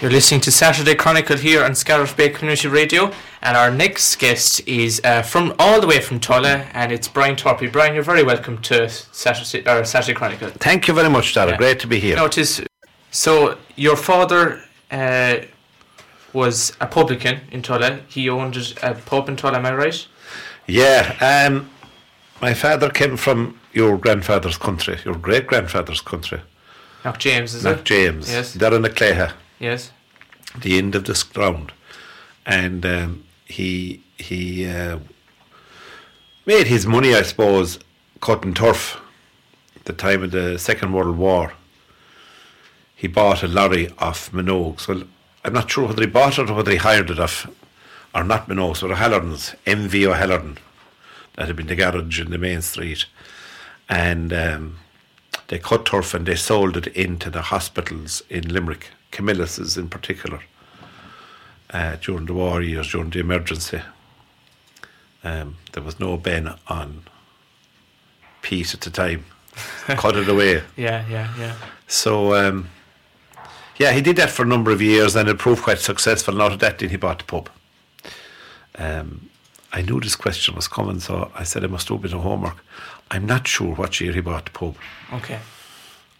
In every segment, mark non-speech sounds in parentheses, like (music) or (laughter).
You're listening to Saturday Chronicle here on Scariff Bay Community Radio, and our next guest is uh, from all the way from Tulla, and it's Brian Torpey. Brian, you're very welcome to Saturday, or Saturday Chronicle. Thank you very much, Dara. Yeah. Great to be here. No, it is. So, your father uh, was a publican in Tulla. He owned a pub in Tulla, am I right? Yeah, um, my father came from your grandfather's country, your great grandfather's country, Knock James, is not it? James. Yes. They're in the Clayha, Yes. the end of this ground, and um, he he uh, made his money, I suppose, cutting turf. At the time of the Second World War, he bought a lorry off Minogues. Well, I'm not sure whether he bought it or whether he hired it off, or not Minogues, or O'Halloran's, MV O'Halloran, that had been the garage in the main street. And um, they cut turf and they sold it into the hospitals in Limerick, Camillus's in particular, uh, during the war years, during the emergency. Um, there was no Ben on Pete at the time. (laughs) cut it away. Yeah, yeah, yeah. So, um, yeah, he did that for a number of years and it proved quite successful. And out of that, then he bought the pub. Um, I knew this question was coming, so I said I must do a bit of homework. I'm not sure what year he bought the pub. Okay.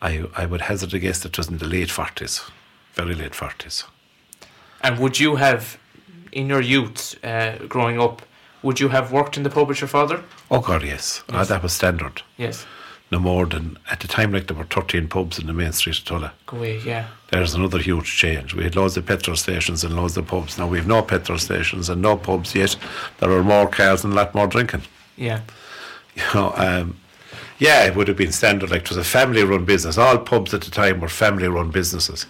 I, I would hazard a guess that it was in the late 40s, very late 40s. And would you have, in your youth, uh, growing up, would you have worked in the pub with your father? Oh, God, yes. Yes. that was standard. Yes. No more than, at the time, like there were 13 pubs in the main street of Tulla. Go away, yeah. There's another huge change. We had loads of petrol stations and loads of pubs. Now we have no petrol stations and no pubs yet. There are more cars and a lot more drinking. Yeah. You know, um, yeah, it would have been standard. Like it was a family-run business. All pubs at the time were family-run businesses.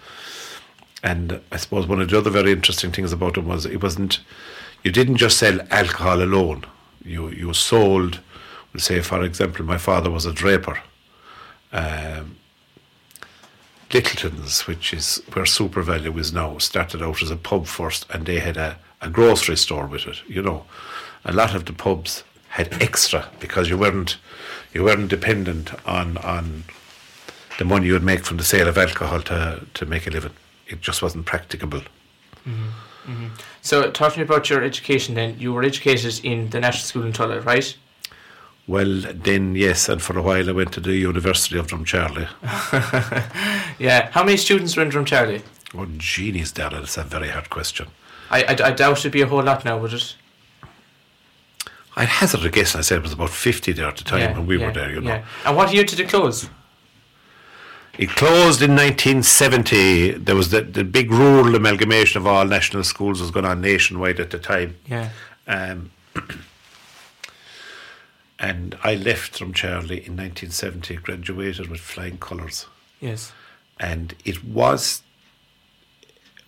And I suppose one of the other very interesting things about them was it wasn't. You didn't just sell alcohol alone. You you sold. We'll say, for example, my father was a draper. Um, Littleton's, which is where SuperValu is now, started out as a pub first, and they had a, a grocery store with it. You know, a lot of the pubs had extra because you weren't you weren't dependent on on the money you would make from the sale of alcohol to to make a living. It just wasn't practicable. Mm-hmm. Mm-hmm. So, talk to me about your education then. You were educated in the National School in Tulla, right? Well, then yes, and for a while I went to the University of Drumcharlie. (laughs) Yeah. How many students were in Drumcharlie? Oh, genius, Dad, that's a very hard question. I, I, I doubt it'd be a whole lot now, would it? I'd hazard a guess. I said it was about fifty there at the time when we were there. You know, yeah. And what year did it close? It closed in 1970. There was the, the big rural amalgamation of all national schools was going on nationwide at the time. Yeah. Um, (clears throat) and I left Drumcharlie in 1970, graduated with flying colours. Yes. And it was,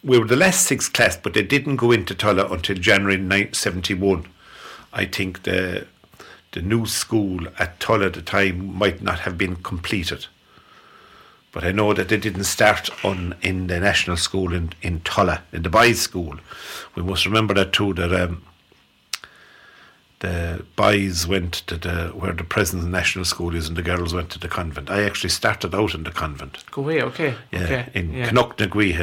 we were the last six class, but they didn't go into Tulla until January 1971. I think the, the new school at Tulla at the time might not have been completed. But I know that they didn't start on in the national school in, in Tulla, in the boys' school. We must remember that too, that um, the boys went to the where the present national school is and the girls went to the convent. I actually started out in the convent. Go away, okay. Yeah, okay. in yeah.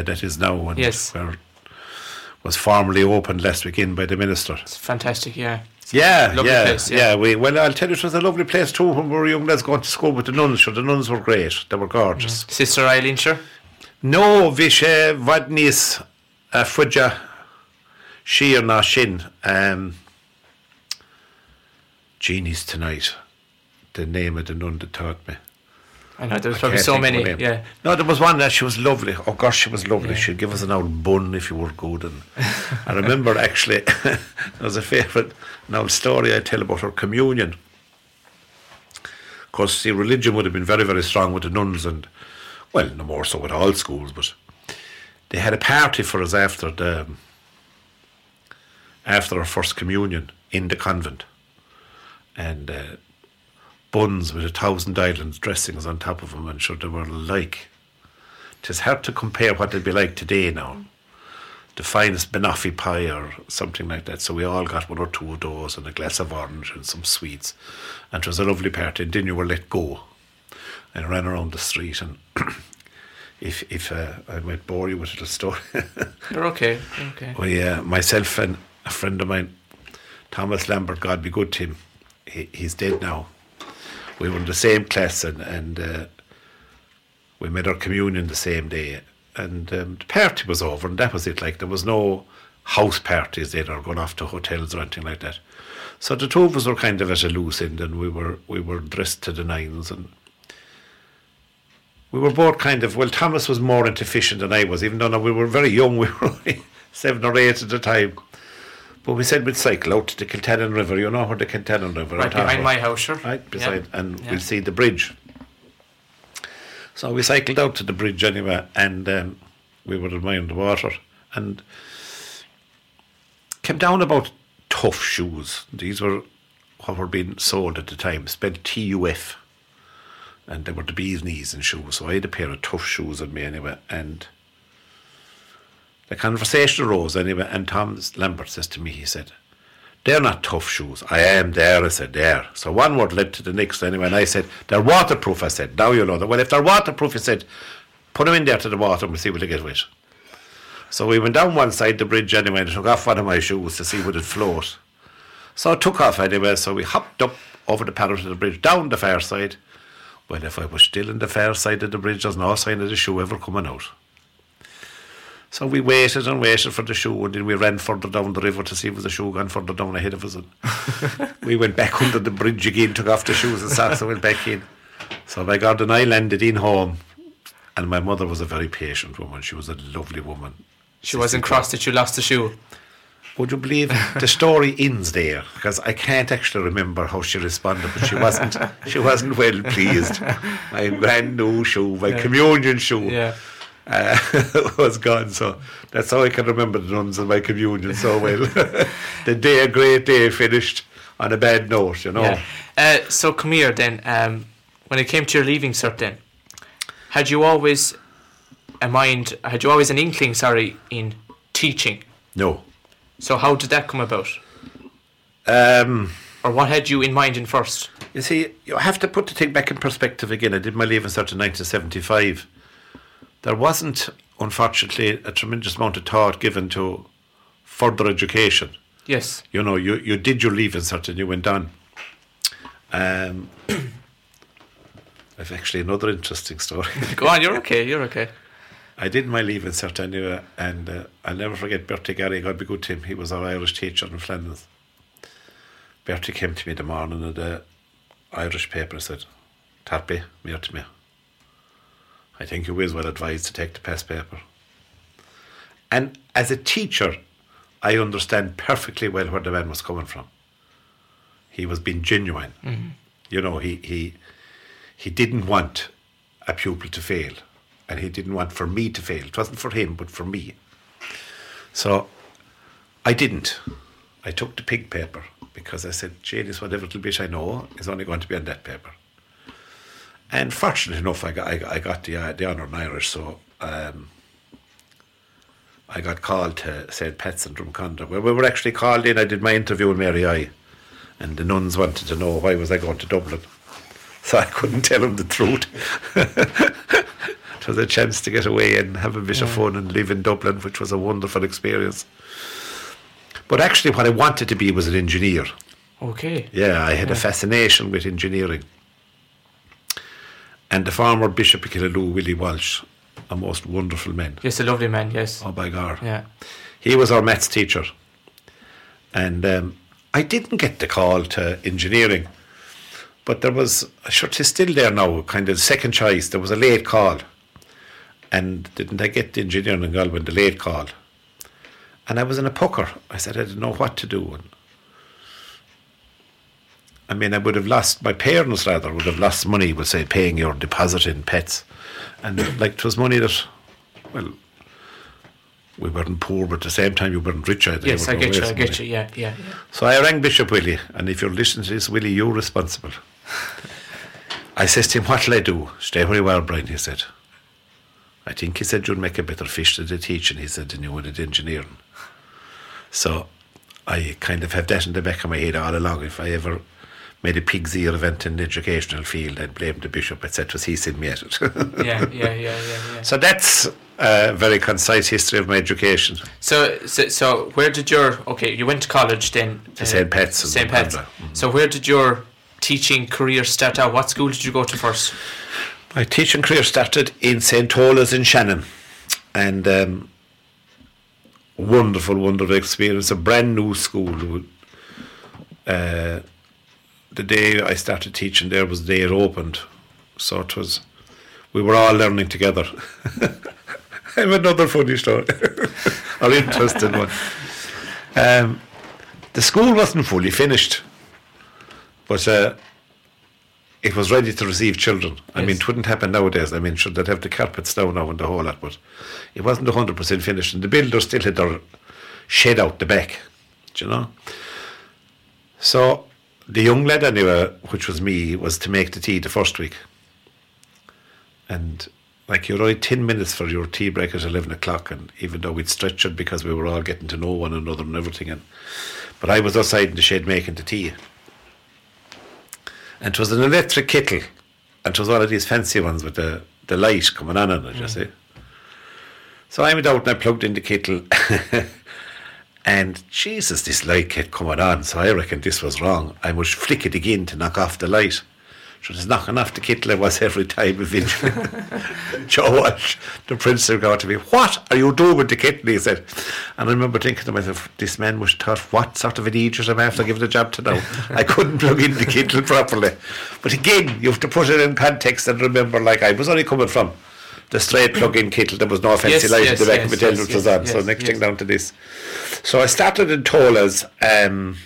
That is now, and Yes. where was formally opened last weekend by the minister. It's fantastic, yeah. Yeah, Lovely yeah, place, yeah. yeah. We well, I'll tell you, it was a lovely place too. When we were young lads going to school with the nuns, sure, the nuns were great. They were gorgeous. Sister Eileen, sure. No, vishe vadnis a fuja sheer na shin. Um, Jeannie's tonight. The name of the nun that taught me. I know, there's I probably so many. Yeah. No, there was one that she was lovely. Oh gosh, she was lovely. Yeah. She'd give us an old bun if you were good. And I remember (laughs) actually, (laughs) there was a favourite an old story I tell about her communion. Because see, religion would have been very, very strong with the nuns, and well, no more so with all schools, but they had a party for us after the after our first communion in the convent, and. Uh, buns with a thousand islands dressings on top of them, and sure they were like. It's hard to compare what they'd be like today now. The finest banoffee pie or something like that. So we all got one or two of those and a glass of orange and some sweets. And it was a lovely party. And then you were let go and ran around the street. And (coughs) if if uh, I might bore you with a little story. (laughs) You're okay. You're okay. we, uh, myself and a friend of mine, Thomas Lambert, God be good to him, he, he's dead now. We were in the same class and, and uh, we made our communion the same day. And um, the party was over, and that was it. Like, there was no house parties then or going off to hotels or anything like that. So the two of us were kind of at a loose end, and we were we were dressed to the nines, and we were both kind of well. Thomas was more into fishing than I was, even though we were very young. (laughs) We were seven or eight at the time. But we said we'd cycle out to the Kiltannon River. You know where the Kiltannon River Right behind my house, sure. Right beside, Yeah. and Yeah. we'll see the bridge. So we cycled out to the bridge anyway, and um, we were admiring the water, and came down about tough shoes. These were what were being sold at the time, spelled TUF, and they were the bees knees and shoes. So I had a pair of tough shoes on me anyway, and the conversation arose anyway, and Tom Lambert says to me, he said, they're not tough shoes. I am there, I said, there. So one word led to the next anyway, and I said, they're waterproof, I said. Now you know that. Well, if they're waterproof, he said, put them in there to the water and we'll see what they get wet. So we went down one side the bridge anyway and took off one of my shoes to see would it float. So I took off anyway, so we hopped up over the parapet of the bridge, down the far side. Well, if I was still in the far side of the bridge, there's no sign of the shoe ever coming out. So we waited and waited for the shoe, and then we ran further down the river to see if the shoe gone further down ahead of us. And (laughs) we went back under the bridge again, took off the shoes and socks, and went back in. So by God, and I landed in home, and my mother was a very patient woman. She was a lovely woman. She wasn't cross that you lost the shoe. Would you believe the story ends there? Because I can't actually remember how she responded, but she wasn't. she wasn't well pleased. (laughs) My brand new shoe, my communion shoe, Yeah. Uh, (laughs) was gone. So that's how I can remember the nuns and my communion so well. (laughs) the day, a great day, finished on a bad note. You know. Yeah. Uh, so come here then. Um, when it came to your leaving cert, then had you always a mind? Had you always an inkling? Sorry, in teaching. No. So how did that come about, Um, or what had you in mind in first? You see, you have to put the thing back in perspective again. I did my leaving cert in 1975. There wasn't, unfortunately, a tremendous amount of thought given to further education. Yes. You know, you, you did your leaving cert and you went on. Um, I've actually another interesting story. (laughs) Go on. You're okay. You're okay. I did my leave leaving cert anyway, and uh, I'll never forget Bertie Gary. God be good to him. He was our Irish teacher in Flannan's. Bertie came to me the morning of the Irish paper and said, Torpey, mere to me. I think you is well advised to take the past paper. And as a teacher, I understand perfectly well where the man was coming from. He was being genuine. Mm-hmm. You know, he, he he didn't want a pupil to fail, and he didn't want for me to fail. It wasn't for him, but for me. So I didn't. I took the pig paper because I said, Janice, whatever little bit I know is only going to be on that paper. And fortunately enough, I got, I got, I got the, uh, the honour in Irish, so um, I got called to St. Pat's in Drumcondra. Well, we were actually called in. I did my interview with Mary I, and the nuns wanted to know why was I going to Dublin. So I couldn't tell them the truth. (laughs) it was a chance to get away and have a bit of fun and live in Dublin, which was a wonderful experience. But actually, what I wanted to be was an engineer. Okay. Yeah, I had a fascination with engineering. And the former Bishop of Killaloe, Willie Walsh, a most wonderful man. Yes, a lovely man. Yes. Oh, by God. Yeah. He was our maths teacher. And um, I didn't get the call to engineering, but there was, sure, it's still there now, kind of second choice. There was a late call. And didn't I get the engineering in Galway, the late call? And I was in a pucker. I said, I didn't know what to do. And I mean, I would have lost, my parents rather would have lost money, would say, paying your deposit in Pat's. And like, it was money that, well, we weren't poor, but at the same time, you weren't rich either. Yes, I get you. I wasting get you. Yeah. Yeah. Yeah. So I rang Bishop Willie, and if you're listening to this, Willie, you're responsible. I says to him, What'll I do? Stay where you are, Brian, he said. I think he said you'd make a better fish than the teaching, he said, than you would at engineering. So I kind of have that in the back of my head all along. If I ever made a pig's ear event in the educational field and blamed the bishop, etc. He said me at it. Yeah, yeah, yeah, yeah, yeah. So that's a very concise history of my education. So, so, so where did your okay? You went to college then. To St. Pat's St. Pat's. Pandra. So where did your teaching career start out? What school did you go to first? My teaching career started in St. Tola's in Shannon. And um, wonderful, wonderful experience. A brand new school. Uh, the day I started teaching there was the day it opened. So it was, we were all learning together. (laughs) I have another funny story, (laughs) or interesting one. Um, the school wasn't fully finished, but uh, it was ready to receive children. I mean, it wouldn't happen nowadays. I mean, should they'd have the carpets down now and the whole lot, but it wasn't 100% finished. And the builders still had their shed out the back, do you know? So the young lad, anyway, uh, which was me, was to make the tea the first week. And like you're only 10 minutes for your tea break at 11 o'clock, and even though we'd stretched it because we were all getting to know one another and everything, and but I was outside in the shed making the tea. And it was an electric kettle, and it was one of these fancy ones with the, the light coming on in it, you mm. see. So I went out and I plugged in the kettle, (laughs) and Jesus, this light kept coming on, so I reckon this was wrong. I must flick it again to knock off the light. So it was knocking off the kettle I was (laughs) every time eventually. (laughs) Joe Walsh, the principal, got to me, What are you doing with the kettle? He said. And I remember thinking to myself, This man must have thought, What sort of an idiot am I after giving the job to now? I couldn't plug in the kettle properly. But again, you have to put it in context and remember, like I was only coming from the straight plug in kettle, there was no fancy Yes, light yes, at the back of the yes, was yes, on. so next yes. thing down to this. So I started in Tola's. Um,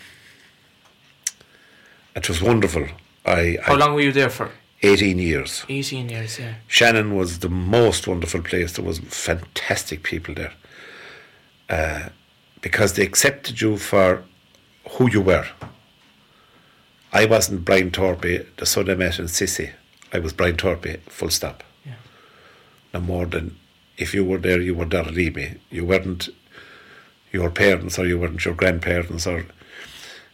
it was wonderful. I, How I long were you there for? 18 years. 18 years, yeah. Shannon was the most wonderful place. There was fantastic people there, uh, because they accepted you for who you were. I wasn't Brian Torpey, the son I met in Sissy. I was Brian Torpey, full stop. No more than if you were there, you were there me. You weren't your parents or you weren't your grandparents or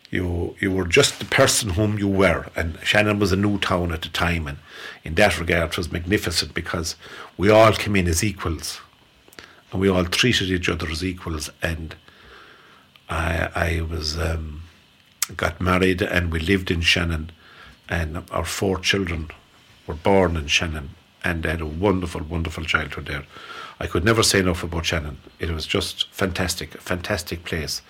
you you were just the person whom you were. And Shannon was a new town at the time, and in that regard, it was magnificent because we all came in as equals, and we all treated each other as equals. And I I was um, got married, and we lived in Shannon, and our four children were born in Shannon, and they had a wonderful, wonderful childhood there. I could never say enough about Shannon. It was just fantastic, a fantastic place.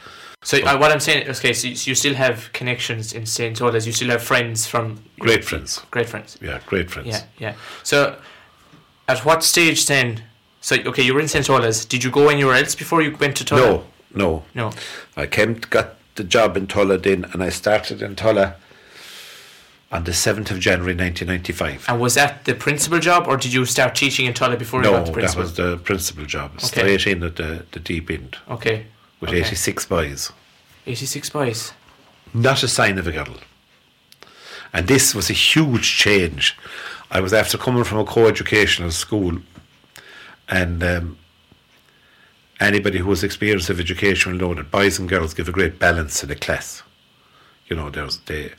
So uh, what I'm saying, okay, so you, so you still have connections in St. Tola's. You still have friends from Great friends. Great friends. Yeah, great friends. Yeah, yeah. So, at what stage then? So okay, you were in St. Tola's. Did you go anywhere else before you went to Tulla? No, no. No. I came, got the job in Tulla then, and I started in Tulla on the 7th of January 1995. And was that the principal job, or did you start teaching in Tulla before you No, got the that was the principal job. Okay. Straight in at the, the deep end okay. with okay. 86 boys. 86 boys. Not a sign of a girl. And this was a huge change. I was after coming from a co-educational school, and um, anybody who has experience of education will know that boys and girls give a great balance in a class. You know, there's they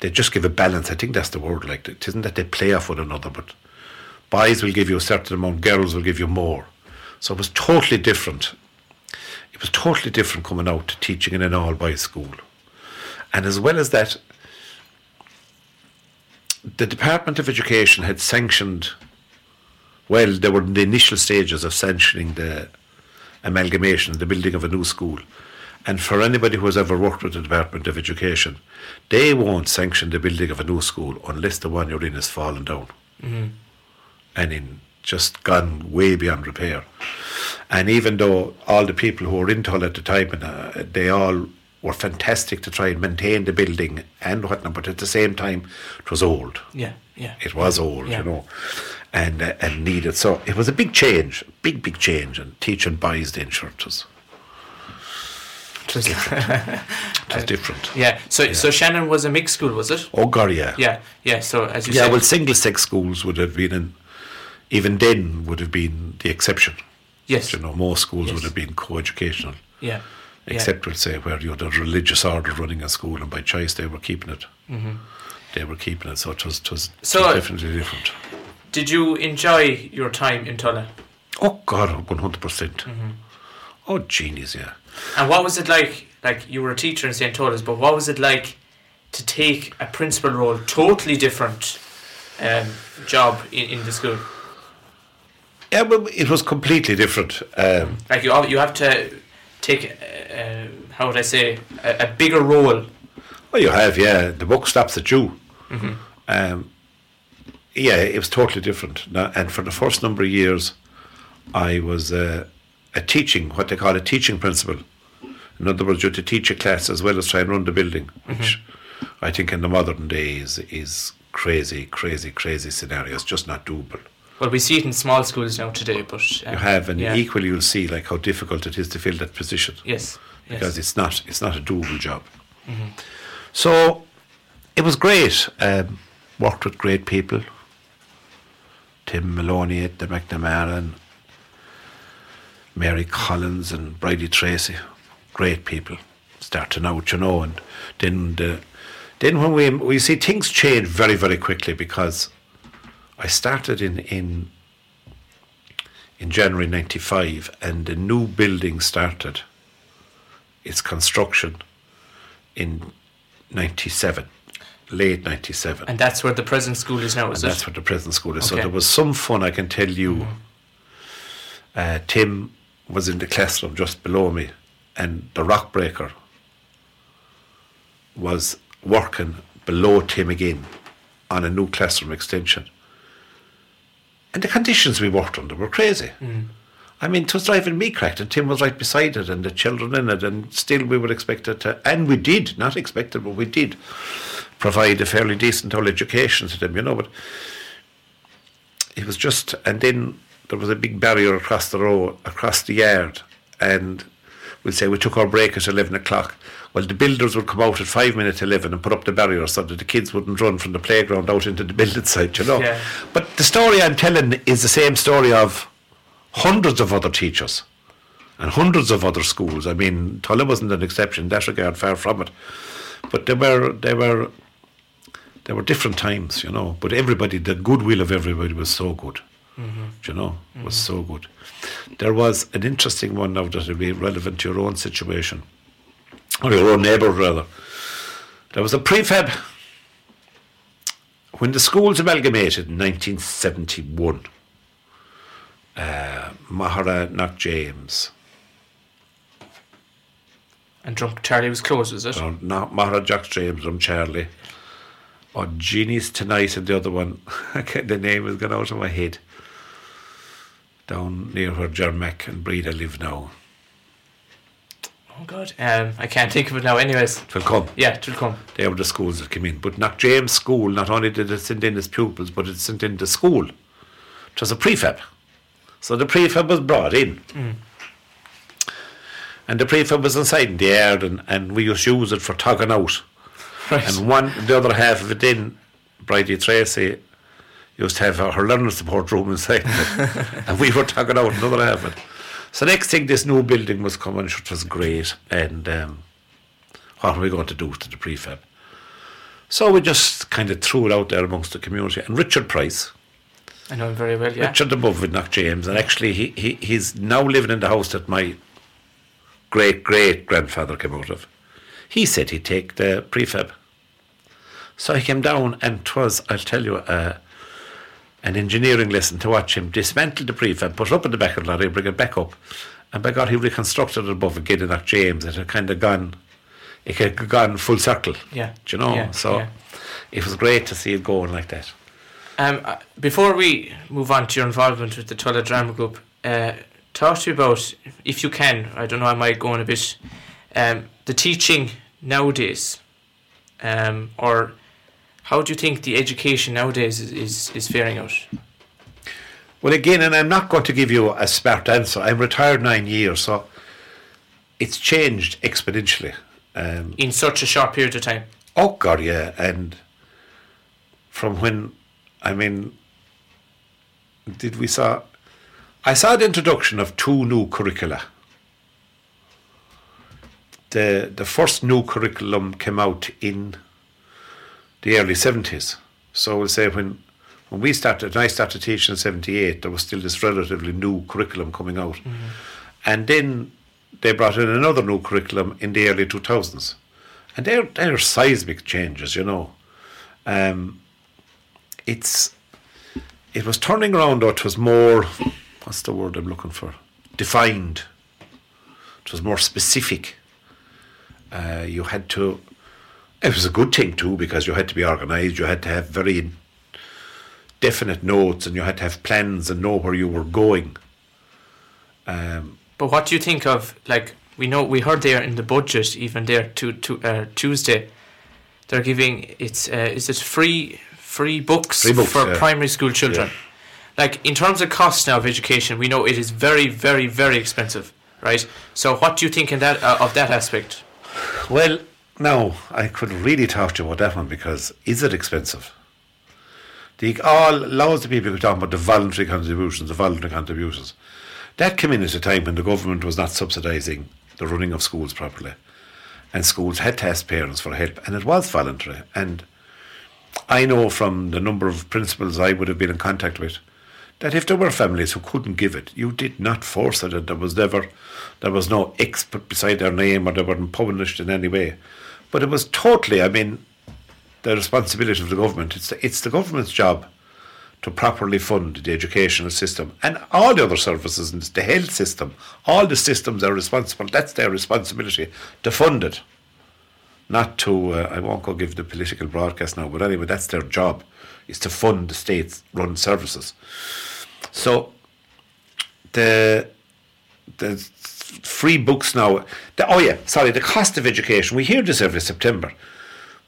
they just give a balance. I think that's the word. Like it isn't that they play off one another, but boys will give you a certain amount, girls will give you more. So it was totally different. It was totally different coming out to teaching in an all boys school. And as well as that, the Department of Education had sanctioned, well, they were in the initial stages of sanctioning the amalgamation, the building of a new school. And for anybody who has ever worked with the Department of Education, they won't sanction the building of a new school unless the one you're in has fallen down and in just gone way beyond repair. And even though all the people who were in Tull at the time, and uh, they all were fantastic to try and maintain the building and whatnot, but at the same time, it was old. Yeah, yeah. It was old, Yeah. you know, and uh, and needed. So it was a big change, big big change. And teaching boys then sure it was, It was- it was different. yeah. So, so Shannon was a mixed school, was it? Oh God, yeah, Yeah, yeah. So as you yeah. said, Well, single sex schools would have been, in, even then, would have been the exception. yes, You know, most schools Yes. would have been co-educational. yeah, except we'll say where you had a religious order running a school, and by choice they were keeping it. They were keeping it, so it was, it was, Mm-hmm. So- was definitely different. Did you enjoy your time in Tulla? Oh God, one hundred percent. Oh genius, yeah. And what was it like? Like you were a teacher in St. Thomas, but what was it like to take a principal role, totally different um, job in, in the school? Yeah, but it was completely different. Um, Like you, have- you have to take, uh, uh, how would I say, a, a bigger role. well, you have, yeah. The book stops at you. Mm-hmm. Um, yeah, it was totally different. Now, and for the first number of years, I was uh, a teaching, what they call a teaching principal. In other words, you had to teach a class as well as try and run the building, which I think in the modern day is, is crazy, crazy, crazy scenario. It's just not doable. Well, we see it in small schools now today, but um, You have, and yeah. equally you'll see like how difficult it is to fill that position. Yes, because yes. it's not it's not a doable job. So it was great. Um, worked with great people. Tim Maloney, the McNamara, and Mary Collins and Bridie Tracy, great people. Starting out, you know, and then the, then when we we see things change very very quickly because I started in in in January '95, and the new building started its construction in 97, late 97. And that's where the present school is now, is And it? that's what the present school is. So there was some fun, I can tell you. Uh, Tim was in the classroom just below me, and the rock breaker was working below Tim again on a new classroom extension. And the conditions we worked under were crazy. Mm. I mean, it was driving me cracked, and Tim was right beside it, and the children in it, and still we were expected to, and we did, not expected, but we did provide a fairly decent old education to them, you know. But it was just, and then there was a big barrier across the road, across the yard, and we'd say we took our break at 11 o'clock. Well, the builders would come out at five minutes to 11 and put up the barrier so that the kids wouldn't run from the playground out into the building (laughs) site, you know. Yeah. But the story I'm telling is the same story of hundreds of other teachers and hundreds of other schools. I mean, Tulla wasn't an exception in that regard, far from it. But they were, they were, there were different times, you know. But everybody, the goodwill of everybody was so good. Do You know, was so good. There was an interesting one now that will be relevant to your own situation, or your own neighbour rather. There was a prefab when the schools amalgamated in 1971. Uh, Mahara Knock James, And Drumcharlie was closed, was it? not Mahara Jack James from Charlie, or Genies Tonight, and the other one, (laughs) I can't- the name has gone out of my head. Down near where Jermac and Breda live now. Oh, God. Um, I can't think of it now, anyways. It will come. Yeah, it will come. They were the schools that came in. But not James School, not only did it send in its pupils, but it sent in the school. It was a prefab. So the prefab was brought in. And the prefab was inside in the yard, and, and we used to use it for tugging out. Right. And one, the other half of it in, Bridie Tracy used to have her, learning support room (laughs) inside it. and we were talking out another half of it. So next thing, this new building was coming, which was great. And um, what are we going to do to the prefab? So we just kind of threw it out there amongst the community. And Richard Price, I know him very well, yeah. Richard above with Knock James, and actually he, he he's now living in the house that my great great grandfather came out of. He said he'd take the prefab. So he came down, and 'twas I'll tell you uh, an engineering lesson to watch him dismantle the prefab, put it up in the back of the lorry, bring it back up, and by God he reconstructed it above again in Knock James. It had kind of gone, it had gone full circle. Yeah. Do you know? Yeah, so yeah. it was great to see it going like that. Um, uh, before we move on to your involvement with the Tulla Drama Group, uh, talk to me about, if you can, I don't know, I might go on a bit, um, the teaching nowadays, um, or how do you think the education nowadays is, is, is faring out? Well, again, and I'm not going to give you a smart answer. I'm retired nine years, so it's changed exponentially. Um, In such a short period of time. oh God, yeah, and from when, I mean, did we saw? I saw the introduction of two new curricula the the first new curriculum came out in the early seventies. So we'll say when when we started, I started teaching in '78, there was still this relatively new curriculum coming out, mm-hmm. and then they brought in another new curriculum in the early 2000s, and they're they're seismic changes, you know. Um, it's it was turning around, though it was more. What's the word I'm looking for? Defined. It was more specific. Uh, you had to. It was a good thing too because you had to be organised. You had to have very definite notes, and you had to have plans and know where you were going. Um, but what do you think of like we know we heard there in the budget even there to to uh, Tuesday, they're giving it's uh, is it free free books, free books for yeah. primary school children. Yeah. Like in terms of cost now of education, we know it is very very very expensive, right? So what do you think in that uh, of that aspect? Well, no, I could really talk to you about that one because is it expensive? The, all loads of people are talking about the voluntary contributions, the voluntary contributions. That came in at a time when the government was not subsidising the running of schools properly, and schools had to ask parents for help, and it was voluntary. And I know from the number of principals I would have been in contact with that if there were families who couldn't give it, you did not force it. and There was never, there was no X beside their name, or they weren't in any way. But it was totally, I mean, the responsibility of the government. It's the, it's the government's job to properly fund the educational system and all the other services and the health system. All the systems are responsible. That's their responsibility to fund it. Not to, uh, I won't go give the political broadcast now, but anyway, that's their job, is to fund the states run services. So the the free books now. The, oh yeah, sorry, the cost of education. We hear this every September,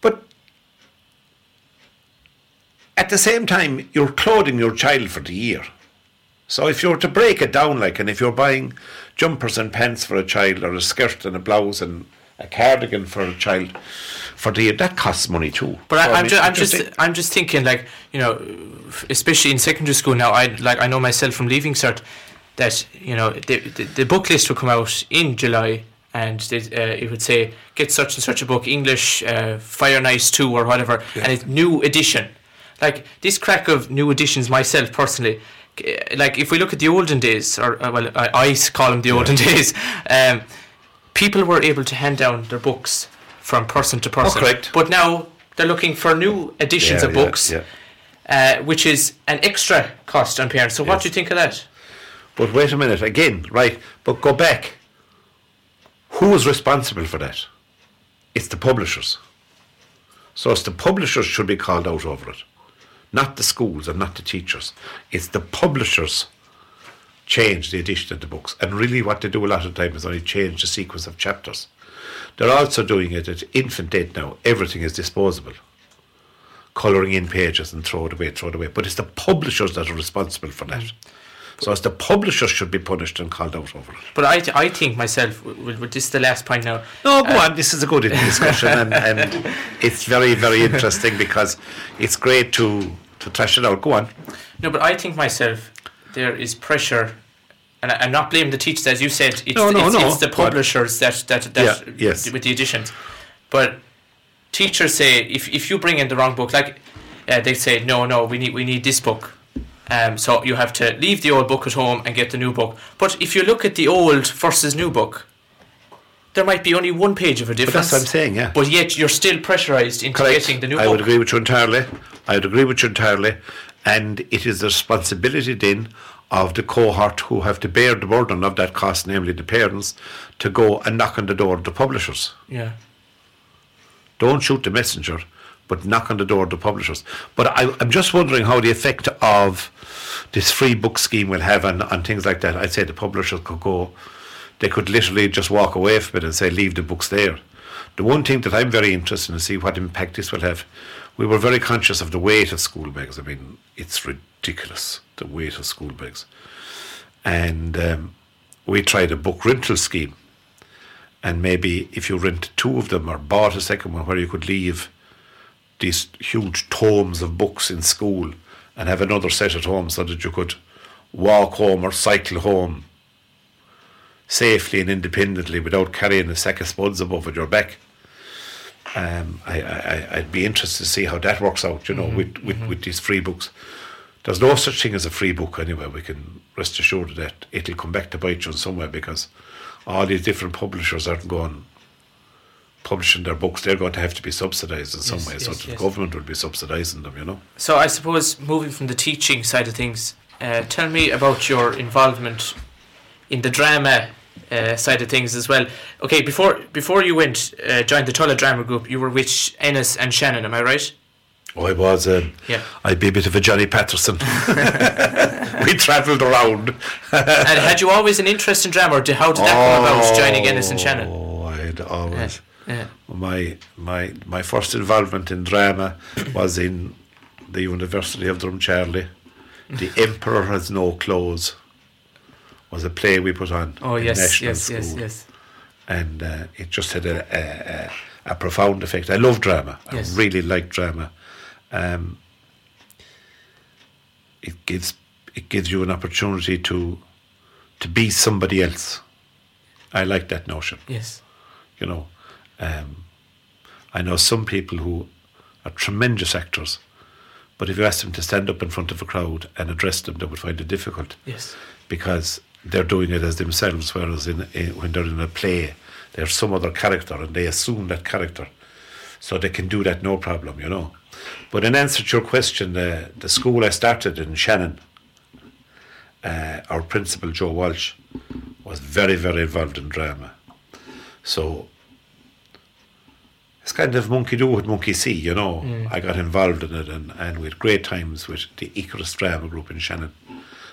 but at the same time, you're clothing your child for the year. So if you were to break it down, like, and if you're buying jumpers and pants for a child, or a skirt and a blouse and a cardigan for a child for the year, that costs money too. But so I, am just, I'm just, I'm just thinking, like, you know, especially in secondary school now. I like, I know myself from leaving cert that you know the, the, the book list will come out in July and they, uh, it would say get such and such a book English uh, Fire and Ice 2 or whatever yeah. and it's new edition like this crack of new editions myself personally like if we look at the olden days or uh, well I, I call them the yeah. olden (laughs) days um, people were able to hand down their books from person to person oh, correct. but now they're looking for new editions yeah, of books uh, which is an extra cost on parents so yes. what do you think of that but wait a minute again right but go back who is responsible for that it's the publishers so it's the publishers should be called out over it not the schools and not the teachers. It's the publishers change the edition of the books. And really, what they do a lot of time is only change the sequence of chapters. They're also doing it at infant date now. Everything is disposable. Colouring in pages and throw it away, throw it away. But it's the publishers that are responsible for that. So as the publishers should be punished and called out over it. But I, th- I think myself, with, with this is the last point now. No, go uh, on. This is a good discussion, and, and (laughs) it's very, very interesting because it's great to to thrash it out. Go on. No, but I think myself there is pressure, and I, am not blaming the teachers as you said. It's, no, no, it's, no. it's the publishers that that that yeah, yes. with the editions, but teachers say if if you bring in the wrong book, like uh, they say no, no, we need we need this book um, so you have to leave the old book at home and get the new book. But if you look at the old versus new book, there might be only one page of a difference. But that's what I'm saying, yeah. But yet you're still pressurised into Correct. getting the new book. I book. would agree with you entirely. I would agree with you entirely. And it is the responsibility then of the cohort who have to bear the burden of that cost, namely the parents, to go and knock on the door of the publishers. Yeah. Don't shoot the messenger but knock on the door of the publishers. But I, am just wondering how the effect of this free book scheme will have on, on things like that. I'd say the publishers could go, they could literally just walk away from it and say, leave the books there. The one thing that I'm very interested in to see what impact this will have. We were very conscious of the weight of school bags. I mean, it's ridiculous the weight of school bags, and um, we tried a book rental scheme. And maybe if you rent two of them or bought a second one where you could leave these huge tomes of books in school and have another set at home so that you could walk home or cycle home safely and independently without carrying a sack of spuds above your back. Um, I, I, I'd be interested to see how that works out, you know, with, with, with these free books. There's no such thing as a free book anyway. We can rest assured that it'll come back to bite you in somewhere because all these different publishers aren't going publishing their books. They're going to have to be subsidised in some Yes, way. yes, so the government will be subsidising them, you know. So I suppose moving from the teaching side of things, uh, tell me about your involvement in the drama uh, side of things as well. Okay, before before you went uh, joined the Tulla Drama Group, you were with Ennis and Shannon. Am I right? Oh, I was. Um, Yeah. I'd be a bit of a Johnny Patterson. (laughs) we travelled around. and had you always an interest in drama, or did, how did that come about joining Ennis and Shannon? Oh, I'd always. Yeah. My my my first involvement in drama (coughs) was in the University of Drumcharlie. The (laughs) Emperor Has No Clothes was a play we put on. Oh in yes, National yes, yes, yes. and uh, it just had a, a, a, a profound effect. I love drama. Yes. I really like drama. Um, it gives it gives you an opportunity to to be somebody else. I like that notion. Yes. You know, um, I know some people who are tremendous actors, but if you ask them to stand up in front of a crowd and address them, they would find it difficult Yes. because they're doing it as themselves, whereas in, in, when they're in a play, they're some other character and they assume that character. So they can do that no problem, you know. But in answer to your question, uh, the school I started in Shannon, uh, our principal, Joe Walsh, was very, very involved in drama. So it's kind of monkey do what monkey see, you know. I got involved in it and, and we had great times with the Icarus Drama Group in Shannon.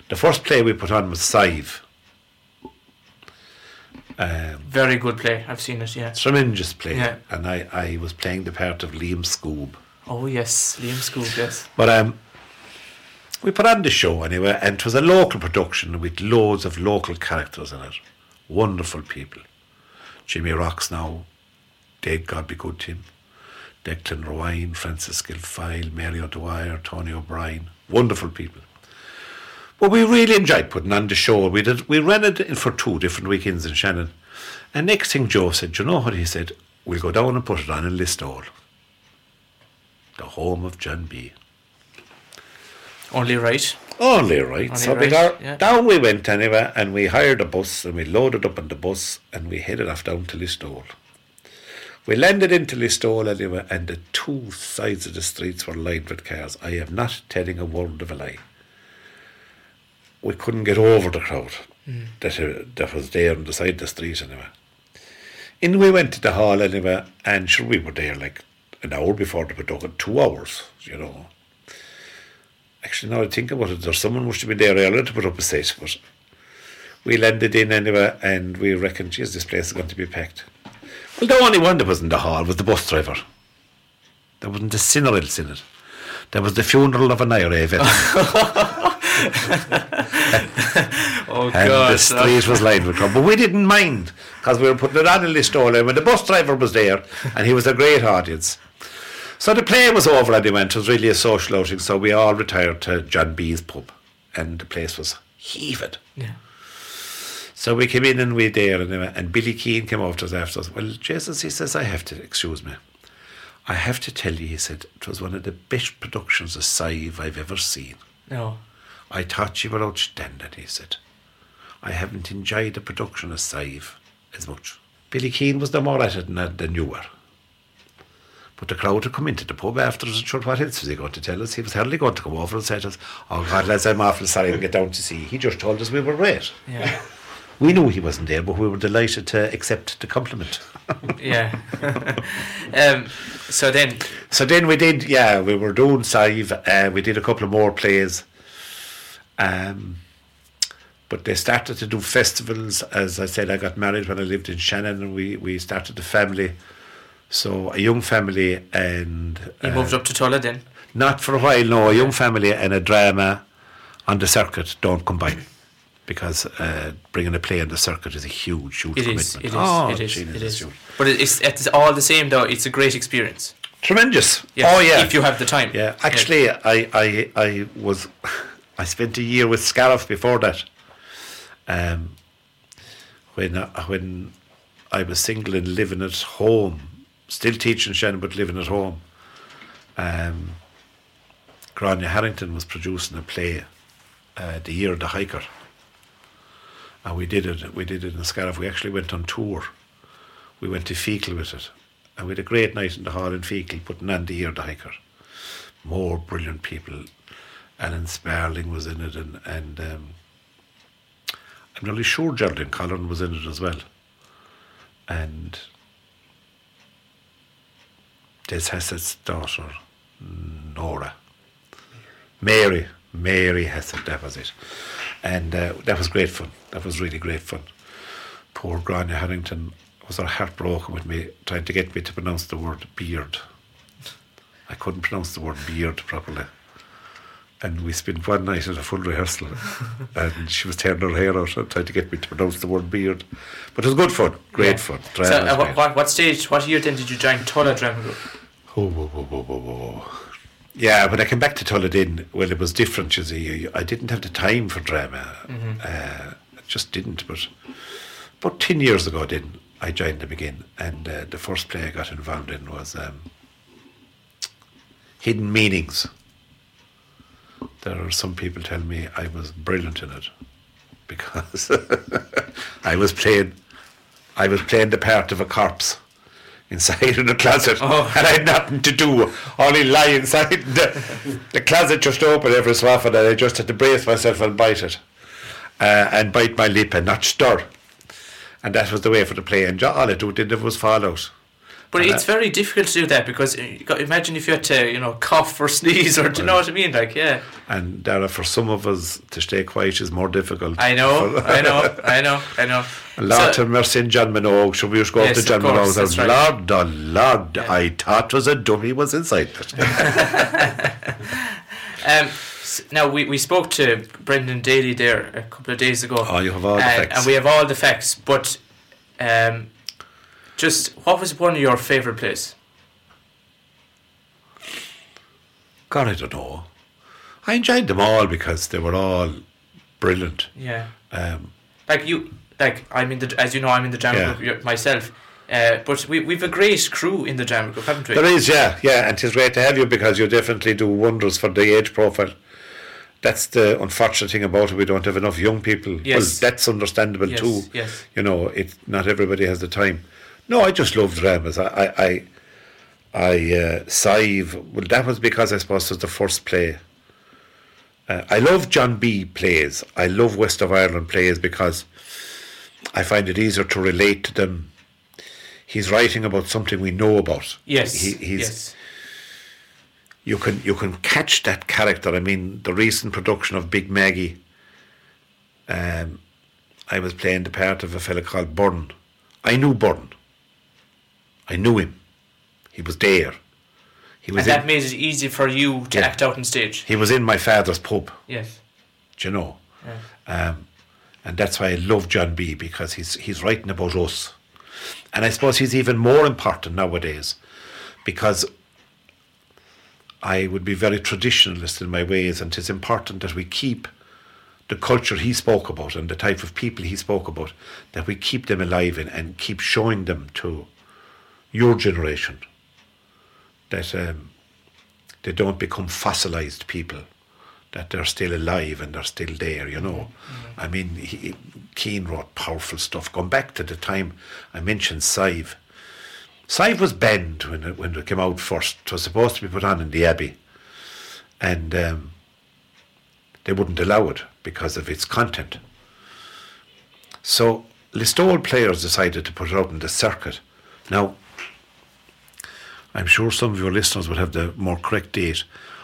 The first play we put on was Sive. Um, Very good play. I've seen it. Yeah. tremendous play. Yeah. And I, I was playing the part of Liam Scuab. Oh yes, Liam Scuab, Yes. But um, we put on the show anyway, and it was a local production with loads of local characters in it. Wonderful people. Jimmy Rocks now, dead God be good to him. Declan Rowine, Francis Gilfile, Mary O'Dwyer, Tony O'Brien. Wonderful people. But we really enjoyed putting on the show. We did. We ran it for two different weekends in Shannon. And next thing Joe said, "Do you know what he said? We'll go down and put it on in Listowel, the home of John B. Only right. Only right. Only so we got, yeah. down we went anyway, and we hired a bus, and we loaded up on the bus, and we headed off down to Listowel. We landed into Listowel anyway, and the two sides of the streets were lined with cars. I am not telling a word of a lie. We couldn't get over the crowd that, uh, that was there on the side of the street anyway. In we went to the hall anyway, and sure we were there like an hour before the production, two hours, you know. Actually, now I think about it, there's someone must have been there earlier to put up a set, but we landed in anyway, and we reckoned, geez, this place is going to be packed. Well, the only one that was in the hall was the bus driver. There wasn't a sinner else in it. There was the funeral of an IRA (laughs) veteran. (laughs) Oh and the God. street was lined with crowd. But we didn't mind because we were putting it on in Listowel and when the bus driver was there and he was a great audience. So the play was over anyway. It was really a social outing. So we all retired to John B's pub and the place was heaving. Yeah. So we came in and we there anyway, and Billy Keane came over to us after us. Well, Jesus, he says, I have to, excuse me. I have to tell you, he said, it was one of the best productions of Sive I've ever seen. No. I thought you were outstanding, he said. I haven't enjoyed the production of Sive as much. Billy Keane was no more at it than, than you were. But the crowd had come into the pub afterwards and sure, what else was he going to tell us? He was hardly going to come over and say to us, Oh God, lads, I'm awful sorry to get down to see. He just told us we were great. Yeah. We knew he wasn't there, but we were delighted to accept the compliment. (laughs) yeah. (laughs) um. So then. So then we did, yeah, we were doing Sive. Uh, we did a couple of more plays. Um, but they started to do festivals. As I said, I got married when I lived in Shannon, and we, we started a family. So a young family and You uh, moved up to Tulla then. not for a while. No, a young family and a drama on the circuit don't combine because uh, bringing a play on the circuit is a huge, huge It commitment. is. It is. Oh, it is. Jesus, It it's But it's it's all the same though. It's a great experience. Tremendous. Yeah, Oh yeah. If you have the time. Yeah, actually, I, I, I was, (laughs) I spent a year with Scariff before that, um, when I, when I was single and living at home, still teaching Shannon but living at home. Um, Grania Harrington was producing a play, uh, The Year of the Hiker, and we did it. We did it in Scariff. We actually went on tour. We went to Feakle with it, and we had a great night in the hall in Feakle, putting on The Year of the Hiker. More brilliant people. Alan Sparling was in it, and and um, I'm nearly sure Geraldine Collin was in it as well. And Des Hessett's daughter, Nora. Mary, Mary Hessett, that was it. And uh, that was great fun. That was really great fun. Poor Grania Harrington was her heartbroken with me, trying to get me to pronounce the word beard. I couldn't pronounce the word beard properly and we spent one night at a full rehearsal (laughs) and she was tearing her hair out and trying to get me to pronounce the word beard but it was good fun great yeah. fun so, uh, what, what, what, stage what year then did you join Tulla Drama Group oh, oh, oh, oh, oh, oh. Yeah when I came back to Tullahdin well it was different you see. I didn't have the time for drama. Mm-hmm. uh, I just didn't but about 10 years ago then I joined them again and uh, the first play I got involved in was um, Hidden Meanings. There are some people tell me I was brilliant in it because (laughs) I was playing I was playing the part of a corpse inside in the closet. Oh. and I had nothing to do. Only lie inside the, the closet just open every so often and I just had to brace myself and bite it. Uh, and bite my lip and not stir. And that was the way for the play. And all I do did was fall out but and it's very difficult to do that because uh, imagine if you had to, you know, cough or (laughs) sneeze or do you know what I mean? Like, yeah. And Dara, for some of us to stay quiet is more difficult. I know, (laughs) I know, I know, I know. Lord so, mercy in John Minogue. Should we just go yes, up to John Minogue? Right. Lord, oh Lord, yeah. I thought was a dummy was inside it. (laughs) um, now we, we spoke to Brendan Daly there a couple of days ago. Oh, you have all the facts, and we have all the facts. But um, just what was one of your favourite plays? God, I don't know. I enjoyed them all because they were all brilliant. Yeah. Um, like you, like I'm in the as you know I'm in the drama yeah. group myself. Uh, but we we've a great crew in the drama group, haven't we? There is, yeah, yeah, and it's great to have you because you definitely do wonders for the age profile. That's the unfortunate thing about it. We don't have enough young people. Yes. Well, that's understandable yes, too. Yes. You know, it not everybody has the time. No, I just love dramas. I, I, I, uh, Sive. Well, that was because I suppose it was the first play. Uh, I love John B. plays. I love West of Ireland plays because I find it easier to relate to them. He's writing about something we know about. Yes. He, he's. Yes. You can you can catch that character. I mean, the recent production of Big Maggie. Um, I was playing the part of a fellow called Byrne. I knew Byrne. I knew him. He was there. He was and that in, made it easy for you to yeah, act out on stage. He was in my father's pub. Yes. Do you know? Yeah. Um, and that's why I love John B because he's he's writing about us. And I suppose he's even more important nowadays because I would be very traditionalist in my ways, and it's important that we keep the culture he spoke about and the type of people he spoke about, that we keep them alive and, and keep showing them to your generation that um, they don't become fossilized people, that they're still alive and they're still there, you know. Mm-hmm. I mean, he, Keane wrote powerful stuff. Going back to the time I mentioned Sive. Sive was banned when it, when it came out first. It was supposed to be put on in the Abbey. And um, they wouldn't allow it because of its content. So Listowel players decided to put it out in the circuit. Now, I'm sure some of your listeners would have the more correct date.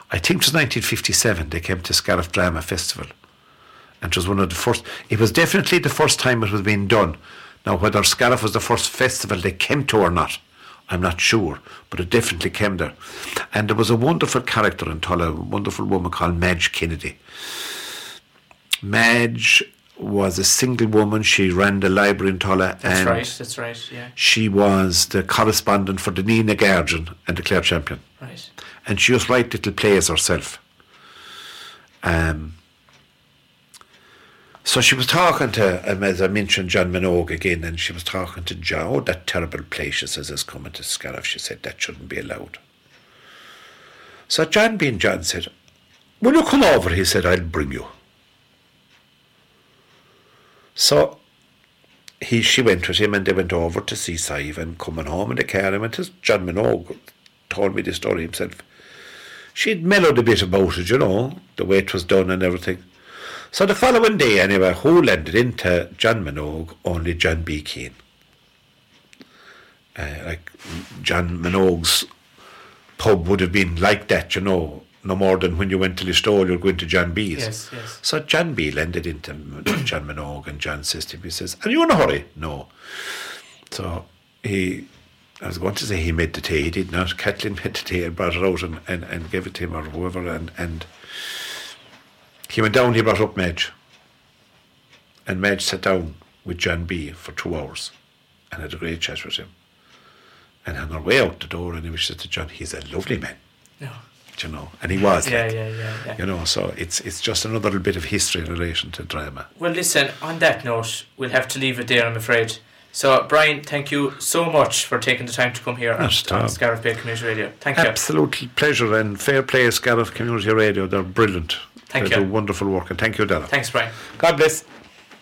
I think it was 1957 they came to Scariff Drama Festival. And it was one of the first, it was definitely the first time it was being done. Now, whether Scariff was the first festival they came to or not, I'm not sure, but it definitely came there. And there was a wonderful character in Tulla, a wonderful woman called Madge Kennedy. Madge was a single woman. She ran the library in Tulla. That's and right, that's right, yeah. She was the correspondent for the Nenagh Guardian and the Clare Champion. Right. And she was to write little plays herself. Um, So she was talking to, um, as I mentioned, John Minogue again, and she was talking to John. Oh, that terrible place, she says, is coming to Scariff. She said that shouldn't be allowed. So John being John said, Will you come over? He said, I'll bring you. So he she went with him and they went over to see and coming home in the car. I went to John Minogue told me the story himself. She'd mellowed a bit about it, you know, the way it was done and everything. So the following day, anyway, who landed into John Minogue? Only John B. Keane. Uh, like John Minogue's pub would have been like that, you know, no more than when you went to Listowel, you're going to John B's. Yes, yes. So John B landed into (clears throat) John Minogue and John says to him, he says, Are you in a hurry? No. So he, I was going to say he made the tea, he did not. Kathleen made the tea and brought it out and, and, and gave it to him or whoever. And, and he went down, he brought up Madge. And Madge sat down with John B for two hours and had a great chat with him. And on her way out the door, and he said to John, He's a lovely man. No. You know, and he was. Yeah, like, yeah, yeah, yeah. You know, so it's it's just another little bit of history in relation to drama. Well, listen, on that note, we'll have to leave it there, I'm afraid. So, Brian, thank you so much for taking the time to come here on, Not all. on Scariff Bay Community Radio. Thank you. Absolutely pleasure and fair play, Scariff Community Radio. They're brilliant. Thank they you. do wonderful work, and thank you, Dara. Thanks, Brian. God bless.